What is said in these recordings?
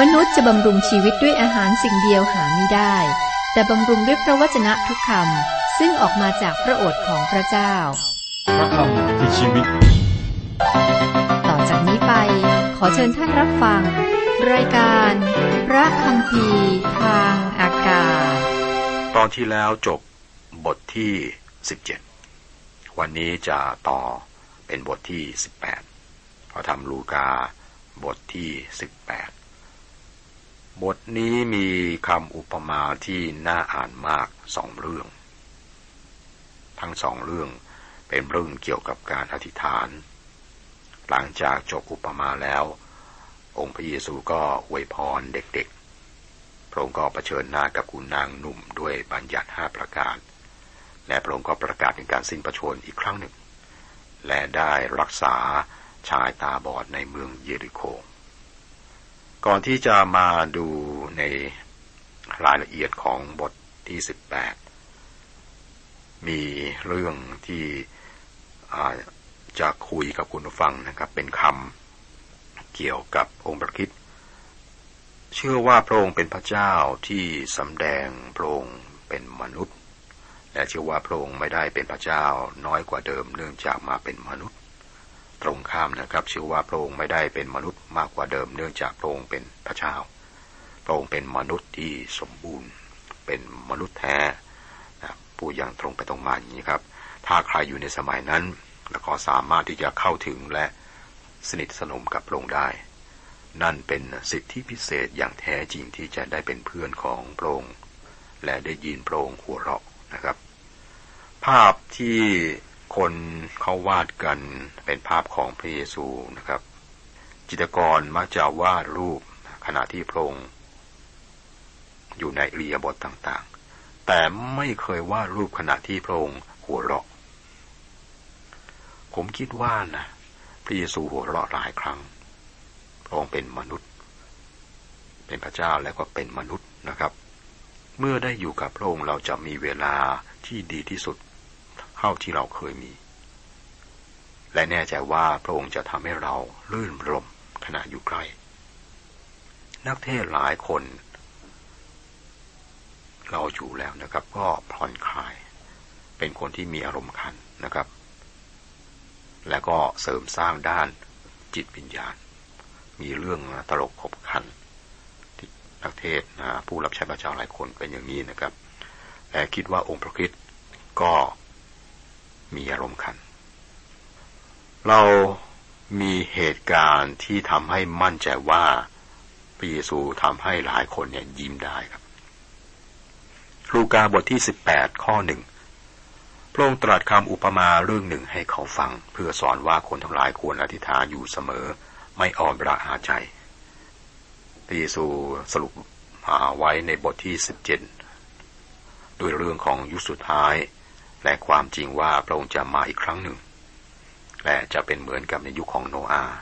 มนุษย์จะบำรุงชีวิตด้วยอาหารสิ่งเดียวหาไม่ได้ แต่บำรุงด้วยพระวจนะทุกคำซึ่งออกมาจากพระโอษฐ์ของพระเจ้า พระคำคือชีวิต ต่อจากนี้ไป ขอเชิญท่านรับฟัง รายการ พระคำพีทางอากาศ ตอนที่แล้วจบบทที่ 17 วันนี้จะต่อเป็นบทที่ 18พอทำลูกาบทที่ 18 บทนี้มีคำอุปมาที่น่าอ่านมากสองเรื่อง ทั้งสองเรื่องเป็นเรื่องเกี่ยวกับการอธิษฐาน หลังจากจบอุปมาแล้ว องค์พระเยซูก็อวยพรเด็กๆ พระองค์ก็เผชิญหน้ากับคุณนางหนุ่มด้วยบัญญัติห้าประการ และพระองค์ก็ประกาศเป็นการสิ้นประชนอีกครั้งหนึ่ง และได้รักษาชายตาบอดในเมืองเยริโค ก่อนที่จะมาดูในรายละเอียดของบทที่18มีเรื่องที่จะคุยกับคุณผู้ฟังนะครับ เป็นคำเกี่ยวกับองค์พระคริสต์เชื่อว่าพระองค์เป็นพระเจ้าที่สำแดงพระองค์เป็นมนุษย์ และเชื่อว่าพระองค์ไม่ได้เป็นพระเจ้าน้อยกว่าเดิมเนื่องจากมาเป็นมนุษย์ ตรงข้ามนะครับเชื่อว่าพระองค์ไม่ได้เป็นมนุษย์มากกว่าเดิม เนื่องจากพระองค์เป็นพระเจ้า พระองค์เป็นมนุษย์ที่สมบูรณ์ เป็นมนุษย์แท้นะพูดอย่างตรงไปตรงมาอย่างนี้ครับ ถ้าใครอยู่ในสมัยนั้นแล้วก็สามารถที่จะเข้าถึงและสนิทสนมกับพระองค์ได้ นั่นเป็นสิทธิพิเศษอย่างแท้จริงที่จะได้เป็นเพื่อนของพระองค์และได้ยินพระองค์หัวเราะนะครับ ภาพที่ คนเขาวาดกันเป็นภาพของพระเยซูนะครับ จิตกรมักจะวาดรูปขณะที่พระองค์อยู่ในเรียบทต่างๆ แต่ไม่เคยวาดรูปขณะที่พระองค์หัวเราะ ผมคิดว่านะพระเยซูหัวเราะหลายครั้งพระองค์เป็นมนุษย์ เป็นพระเจ้าแล้วก็เป็นมนุษย์นะครับ เมื่อได้อยู่กับพระองค์เราจะมีเวลาที่ดีที่สุด เท่าที่เราเคยมี และแน่ใจว่าพระองค์จะทำให้เราลื่นรมขณะอยู่ใกล้ นักเทศหลายคน เราอยู่แล้วนะครับ ก็ผ่อนคลาย เป็นคนที่มีอารมณ์ขันนะครับ และก็เสริมสร้างด้านจิตวิญญาณ มีเรื่องตลกขบขันที่นักเทศนะผู้รับใช้พระเจ้าหลายคนเป็นอย่างนี้นะครับและคิดว่าองค์พระคริสต์ก็ มีอารมณ์ขัน เรามีเหตุการณ์ที่ทำให้มั่นใจว่าพระเยซูทำให้หลายคนเนี่ยยิ้มได้ครับ ลูกาบทที่18ข้อหนึ่งพระองค์ตรัสคำอุปมาเรื่องหนึ่งให้เขาฟัง เพื่อสอนว่าคนทั้งหลายควรอธิษฐานอยู่เสมอ ไม่อ่อนระอาใจพระเยซูสรุปไว้ในบทที่17ด้วยเรื่องของยุคสุดท้าย และความจริงว่าพระองค์จะมาอีกครั้งหนึ่ง และจะเป็นเหมือนกับในยุคของโนอาห์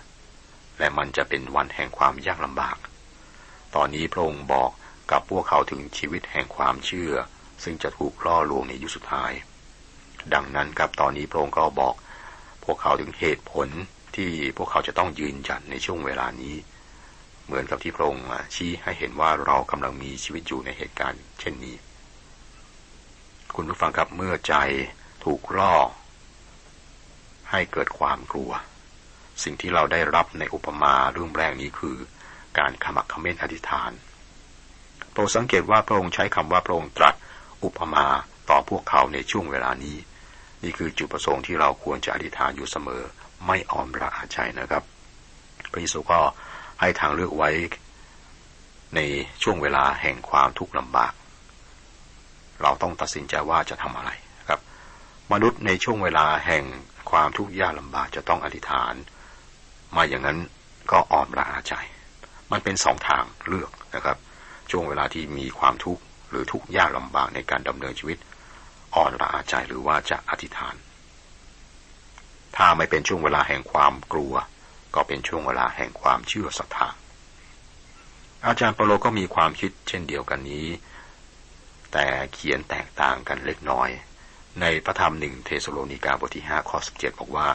และมันจะเป็นวันแห่งความยากลำบาก ตอนนี้พระองค์บอกกับพวกเขาถึงชีวิตแห่งความเชื่อ ซึ่งจะถูกล่อลวงในยุคสุดท้าย ดังนั้นครับตอนนี้พระองค์ก็บอก พวกเขาถึงเหตุผลที่พวกเขาจะต้องยืนจัดในช่วงเวลานี้ เหมือนกับที่พระองค์ชี้ให้เห็นว่าเรากำลังมีชีวิตอยู่ในเหตุการณ์เช่นนี้ คุณผู้ฟังครับเมื่อใจถูกล่อ ให้เกิดความกลัว สิ่งที่เราได้รับในอุปมาเรื่องแรกนี้คือ การขมักขม้นอธิษฐานโปรดสังเกตว่าพระองค์ใช้คำว่าพระองค์ตรัสอุปมาต่อพวกเขาในช่วงเวลานี้ นี่คือจุดประสงค์ที่เราควรจะอธิษฐานอยู่เสมอ ไม่อ่อนระอาใจนะครับ พระเยซูก็ให้ทางเลือกไว้ในช่วงเวลาแห่งความทุกข์ลำบาก เราต้องตัดสินใจว่าจะทำอะไรครับ มนุษย์ในช่วงเวลาแห่งความทุกข์ยากลำบากจะต้องอธิษฐาน มาอย่างนั้นก็อ่อนละอาใจ มันเป็นสองทางเลือกนะครับ ช่วงเวลาที่มีความทุกข์หรือทุกข์ยากลำบากในการดำเนินชีวิต อ่อนละอาใจหรือว่าจะอธิษฐาน ถ้าไม่เป็นช่วงเวลาแห่งความกลัว ก็เป็นช่วงเวลาแห่งความเชื่อศรัทธาอาจารย์เปโลก็มีความคิดเช่นเดียวกันนี้ แต่เขียนแตกต่างกันเล็กน้อย ในพระธรรมหนึ่งเทสโลนิกาบทที่ห้าข้อสิบเจ็ดบอกว่า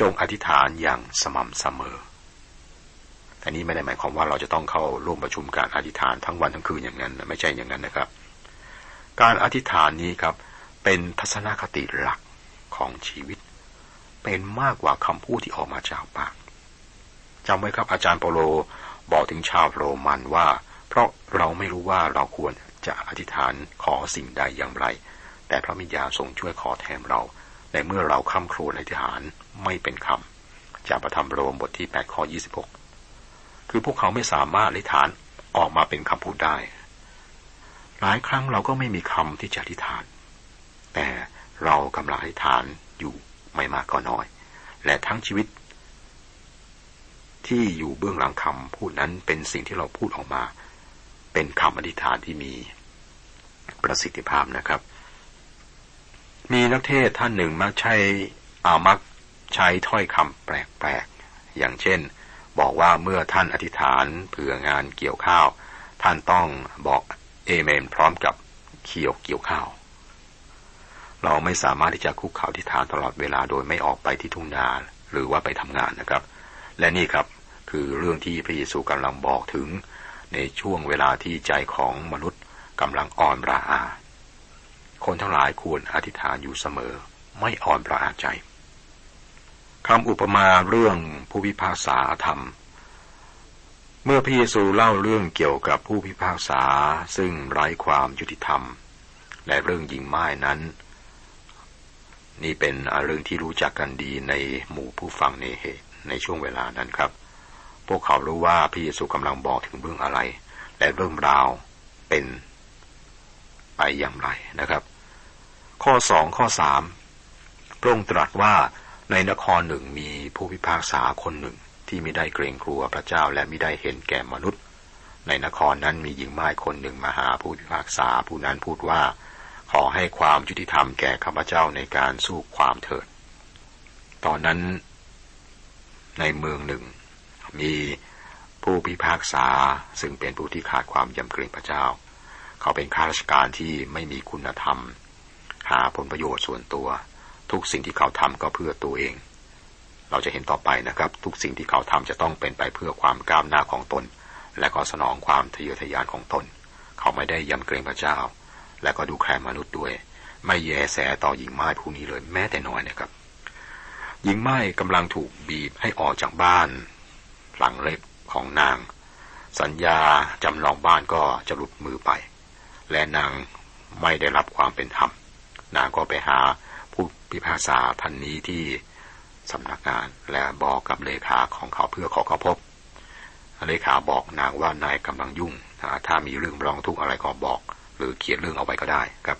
จงอธิษฐานอย่างสม่ำเสมอแต่นี้ไม่ได้หมายความว่าเราจะต้องเข้าร่วมประชุมการอธิษฐานทั้งวันทั้งคืนอย่างนั้น ไม่ใช่อย่างนั้นนะครับ การอธิษฐานนี้ครับ เป็นทัศนคติหลักของชีวิต เป็นมากกว่าคำพูดที่ออกมาจากปากจำไว้ครับอาจารย์โปโลบอกถึงชาวโรมันว่า เพราะเราไม่รู้ว่าเราควร จะอธิษฐานขอสิ่งใดอย่างไร แต่พระมิญญาทรงช่วยขอแทนเราในเมื่อเราค้ำครวญอธิษฐานไม่เป็นคำจากประธรรมโรมบทที่8ข้อ26 คือพวกเขาไม่สามารถอธิษฐานออกมาเป็นคำพูดได้ หลายครั้งเราก็ไม่มีคำที่จะอธิษฐาน แต่เรากำลังอธิษฐานอยู่ไม่มากก็น้อย และทั้งชีวิต ที่อยู่เบื้องหลังคำพูดนั้นเป็นสิ่งที่เราพูดออกมา เป็นคำอธิษฐานที่มี ประสิทธิภาพนะครับ มีนักเทศท่านหนึ่งมักใช้อามักใช้ถ้อยคำแปลกๆ อย่างเช่น บอกว่าเมื่อท่านอธิษฐานเผื่องานเกี่ยวข้าว ท่านต้องบอกเอเมนพร้อมกับเคียวเกี่ยวข้าว เราไม่สามารถที่จะคุกเข่าที่ฐานตลอดเวลาโดยไม่ออกไปที่ทุ่งนาหรือว่าไปทำงานนะครับ และนี่ครับคือเรื่องที่พระเยซูกำลังบอกถึงในช่วงเวลาที่ใจของมนุษย์ กำลังอ่อนระอา คนทั้งหลายควรอธิษฐานอยู่เสมอ ไม่อ่อนระอาใจคำอุปมาเรื่องผู้พิพากษาธรรม เมื่อพระเยซูเล่าเรื่องเกี่ยวกับผู้พิพากษาซึ่งไร้ความยุติธรรม และเรื่องยิงไม้นั้น นี่เป็นเรื่องที่รู้จักกันดีในหมู่ผู้ฟังในเหตุในช่วงเวลานั้นครับ พวกเขารู้ว่าพระเยซูกำลังบอกถึงเรื่องอะไร และเรื่องราวเป็น ไปอย่างไรนะครับ ข้อสองข้อสามพระองค์ตรัสว่าในนครหนึ่งมีผู้พิพากษาคนหนึ่งที่ไม่ได้เกรงกลัวพระเจ้าและไม่ได้เห็นแก่มนุษย์ ในนครนั้นมีหญิงไม้คนหนึ่งมาหาผู้พิพากษาผู้นั้นพูดว่า ขอให้ความยุติธรรมแก่ข้าพเจ้าในการสู้ความเถิด ตอนนั้น ในเมืองหนึ่ง มีผู้พิพากษาซึ่งเป็นผู้ที่ขาดความยำเกรงพระเจ้า เขาเป็นข้าราชการที่ไม่มีคุณธรรม หาผลประโยชน์ส่วนตัว ทุกสิ่งที่เขาทำก็เพื่อตัวเอง เราจะเห็นต่อไปนะครับ ทุกสิ่งที่เขาทำจะต้องเป็นไปเพื่อความก้าวหน้าของตน และก็สนองความทะเยอทะยานของตน เขาไม่ได้ยำเกรงพระเจ้า และก็ดูแคลนมนุษย์ด้วย ไม่แยแสต่อหญิงไม้ผู้นี้เลยแม้แต่น้อยนะครับหญิงไม้กำลังถูกบีบให้ออกจากบ้าน หลังเล็บของนาง สัญญาจำลองบ้านก็จะหลุดมือไป และนางไม่ได้รับความเป็นธรรม นางก็ไปหาผู้พิพากษาท่านนี้ที่สำนักงานและบอกกับเลขาของเขาเพื่อขอเขาพบ เลขาบอกนางว่านายกำลังยุ่ง ถ้ามีเรื่องร้องทุกข์อะไรก็บอก หรือเขียนเรื่องเอาไว้ก็ได้ครับ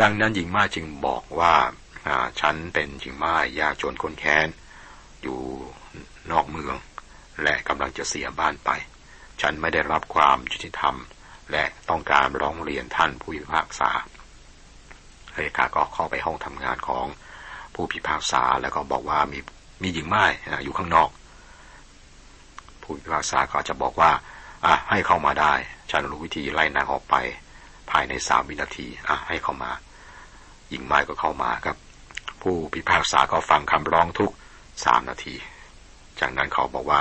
ดังนั้นหญิงมาจึงบอกว่าฉันเป็นจิงม้ายากจนคนแค้น อยู่นอกเมือง และกำลังจะเสียบ้านไป ฉันไม่ได้รับความยุติธรรม และต้องการร้องเรียนท่านผู้พิพากษาเลขาก็เข้าไปห้องทำงานของผู้พิพากษาแล้วก็บอกว่ามีมีหญิงไม้อยู่ข้างนอก ผู้พิพากษาก็จะบอกว่าอะให้เข้ามาได้ ฉันรู้วิธีไล่นางออกไป ภายในสามวินาทีอะให้เข้ามา หญิงไม้ก็เข้ามาครับ ผู้พิพากษาก็ฟังคำร้องทุกสามนาที จากนั้นเขาบอกว่า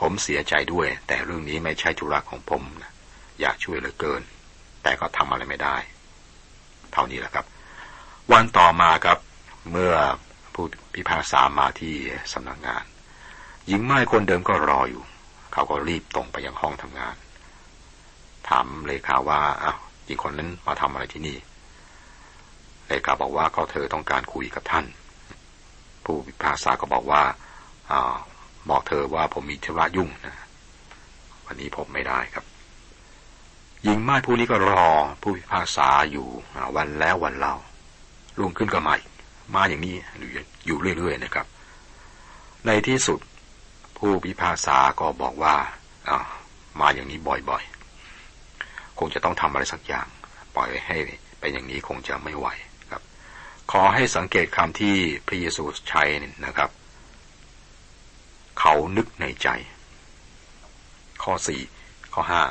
ผมเสียใจด้วย แต่เรื่องนี้ไม่ใช่ธุระของผมนะ อยากช่วยเหลือเกิน แต่ก็ทำอะไรไม่ได้ เท่านี้แหละครับ วันต่อมาครับ เมื่อผู้พิพากษามาที่สำนักงงาน หญิงไม้คนเดิมก็รออยู่ เขาก็รีบตรงไปยังห้องทำงาน ถามเลขาว่าอ้าวหญิงคนนั้นมาทำอะไรที่นี่เลขาบอกว่าเขาเธอต้องการคุยกับท่าน ผู้พิพากษาก็บอกว่าอบอกเธอว่าผมมีธุระยุ่งนะ วันนี้ผมไม่ได้ครับ หญิงไม้ผู้นี้ก็รอผู้พิพากษาอยู่วันแล้ววันเล่าลุงขึ้นก็มามาอย่างนี้อยู่เรื่อยๆนะครับ ในที่สุดผู้พิพากษาก็บอกว่าอามาอย่างนี้บ่อยๆ คงจะต้องทำอะไรสักอย่าง ปล่อยให้เป็นอย่างนี้คงจะไม่ไหวครับ ขอให้สังเกตคำที่พระเยซูใช้นะครับ เขานึกในใจ ข้อสี่ข้อห้า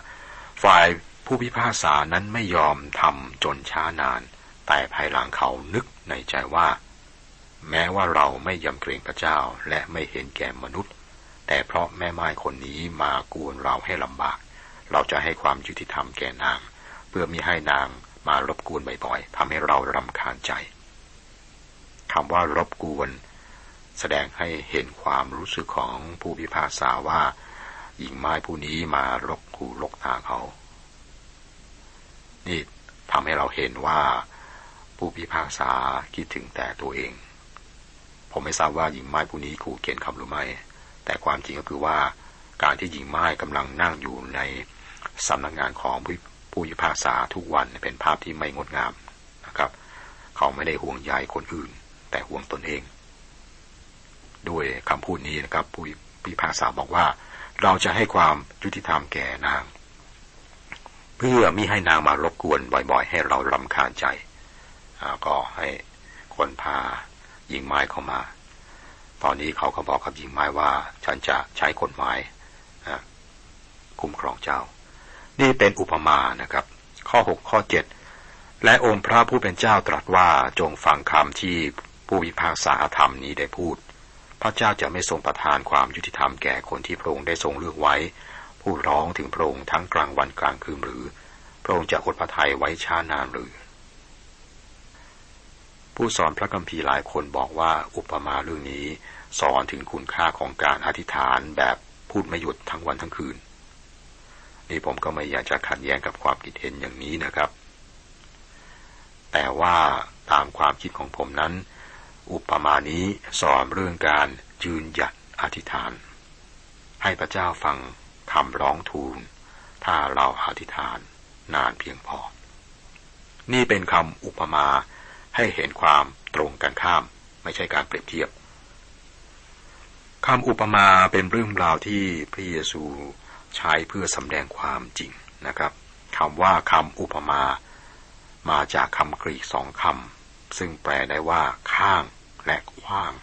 ฝ่าย ผู้พิพากษานั้นไม่ยอมทำจนช้านาน แต่ภายหลังเขานึกในใจว่า แม้ว่าเราไม่ยำเกรงพระเจ้าและไม่เห็นแก่มนุษย์ แต่เพราะแม่ไม้คนนี้มากวนเราให้ลำบาก เราจะให้ความยุติธรรมแก่นาง เพื่อมิให้นางมารบกวนบ่อยๆทำให้เรารำคาญใจคำว่ารบกวน แสดงให้เห็นความรู้สึกของผู้พิพากษาว่าหญิงไม้ผู้นี้มารบกูลกทางเขา นี่ทำให้เราเห็นว่าผู้พิพากษาคิดถึงแต่ตัวเอง ผมไม่ทราบว่าหญิงไม้ผู้นี้ขู่เขียนคำหรือไม่ แต่ความจริงก็คือว่าการที่หญิงไม้กำลังนั่งอยู่ในสำนักงงานของผู้พิพากษาทุกวันเป็นภาพที่ไม่งดงามนะครับ เขาไม่ได้ห่วงใยคนอื่น แต่ห่วงตนเอง ด้วยคำพูดนี้นะครับ ผู้พิพากษาบอกว่า เราจะให้ความยุติธรรมแก่นาง เพื่อมิให้นางมารบกวนบ่อย ๆ ให้เราลำคาญใจก็ให้คนพาหญิงไม้เข้ามา ตอนนี้เขาก็บอกกับหญิงไม้ว่า ฉันจะใช้กฎหมายคุ้มครองเจ้า นี่เป็นอุปมานะครับ ข้อหกข้อเจ็ดและองค์พระผู้เป็นเจ้าตรัสว่าจงฟังคำที่ผู้วิพากษาธรรมนี้ได้พูด พระเจ้าจะไม่ทรงประทานความยุติธรรมแก่คนที่พระองค์ได้ทรงเลือกไว้ ผู้ร้องถึงพระองค์ทั้งกลางวันกลางคืนหรือ พระองค์จะอดพระทัยไว้ช้านานหรือ ผู้สอนพระคัมภีร์หลายคนบอกว่าอุปมาเรื่องนี้สอนถึงคุณค่าของการอธิษฐานแบบพูดไม่หยุดทั้งวันทั้งคืน นี่ผมก็ไม่อยากจะขัดแย้งกับความคิดเห็นอย่างนี้นะครับ แต่ว่าตามความคิดของผมนั้น อุปมานี้สอนเรื่องการยืนหยัดอธิษฐาน ให้พระเจ้าฟัง คำร้องทูล ถ้าเราอธิษฐานนานเพียงพอ นี่เป็นคำอุปมาให้เห็นความตรงกันข้าม ไม่ใช่การเปรียบเทียบคำอุปมาเป็นเรื่องราวที่พระเยซูใช้เพื่อสำแดงความจริงนะครับคำว่าคำอุปมา มาจากคำกรีกสองคำซึ่งแปลได้ว่าข้างและขว้าง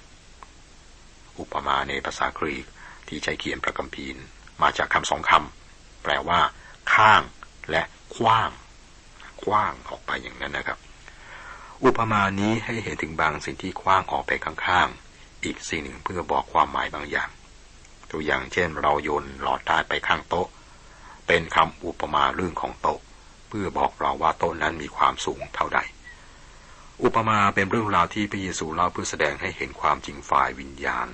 อุปมาในภาษากรีกที่ใช้เขียนประกัมพีน มาจากคำสองคำแปลว่า ข้างและขว้างขว้างออกไปอย่างนั้นนะครับ อุปมานี้ให้เห็นถึงบางสิ่งที่คว้างออกไปข้างๆ อีกสิ่งหนึ่งเพื่อบอกความหมายบางอย่าง ตัวอย่างเช่น เราโยนหลอดได้ไปข้างโต๊ะ เป็นคำอุปมาเรื่องของโต๊ะ เพื่อบอกเราว่าโต๊ะนั้นมีความสูงเท่าใด อุปมาเป็นเรื่องราวที่พระเยซูเล่าเพื่อแสดงให้เห็นความจริงฝ่ายวิญญาณ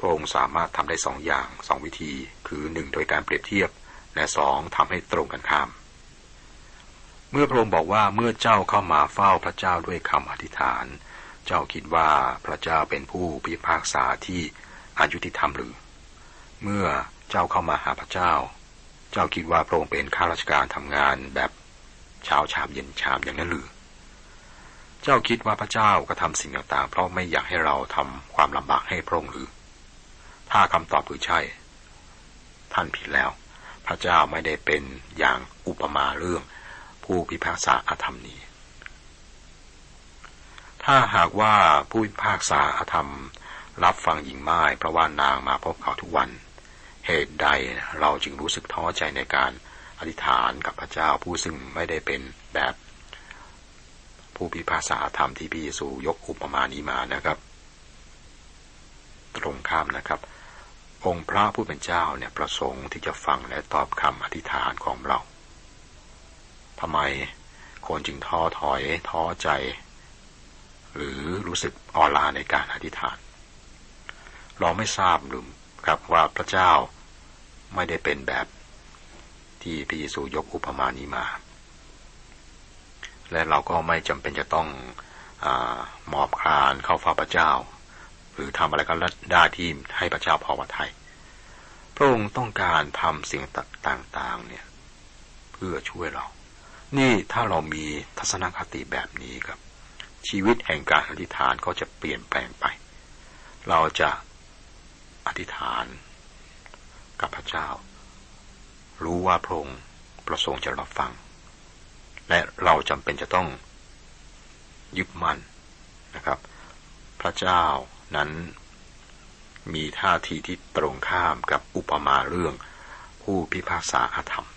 พระองค์สามารถทำได้สองอย่างสองวิธี คือหนึ่งโดยการเปรียบเทียบ และสองทำให้ตรงกันข้าม เมื่อพระองค์บอกว่าเมื่อเจ้าเข้ามาเฝ้าพระเจ้าด้วยคำอธิษฐาน เจ้าคิดว่าพระเจ้าเป็นผู้พิพากษาที่อายุติธรรมหรือ เมื่อเจ้าเข้ามาหาพระเจ้า เจ้าคิดว่าพระองค์เป็นข้าราชการทำงานแบบเช้าชามเย็นชามอย่างนั้นหรือเจ้าคิดว่าพระเจ้ากระทำสิ่งต่างๆ เพราะไม่อยากให้เราทำความลำบากให้พระองค์หรือ ถ้าคำตอบคือใช่ ท่านผิดแล้ว พระเจ้าไม่ได้เป็นอย่างอุปมาเรื่อง ผู้พิพากษาอาธรรมนี้ ถ้าหากว่าผู้พิพากษาอาธรรม รับฟังหญิงไม้เพราะว่านางมาพบเขาทุกวัน เหตุใดเราจึงรู้สึกท้อใจในการอธิษฐานกับพระเจ้าผู้ซึ่งไม่ได้เป็นแบบ ผู้พิพากษาธรรมที่พระเยซูยกอุปมานี้มานะครับ ตรงข้ามนะครับ องค์พระผู้เป็นเจ้าเนี่ยประสงค์ที่จะฟังและตอบคำอธิษฐานของเราทำไมคนจึงท้อถอยท้อใจ หรือรู้สึกอ่อนล้าในการอธิษฐาน เราไม่ทราบหรือครับว่าพระเจ้าไม่ได้เป็นแบบที่พระเยซูยกอุปมานี้มา และเราก็ไม่จำเป็นจะต้องอหมอบคลานเข้าฟ้าพระเจ้า รือทำอะไรก็ได้ที่ให้พระเจ้าพอวัไทยพระองค์ต้องการทำสิ่งต่างๆ เนี่ย เพื่อช่วยเรา นี่ถ้าเรามีทัศนคติแบบนี้ครับ ชีวิตแห่งการอธิษฐานก็จะเปลี่ยนแปลงไป เราจะอธิษฐานกับพระเจ้า รู้ว่าพระองค์ประสงค์จะรับฟัง และเราจำเป็นจะต้องยึดมั่นนะครับ พระเจ้า นั้น มีท่าทีที่ตรงข้ามกับอุปมาเรื่อง ผู้พิพากษาอาธรรม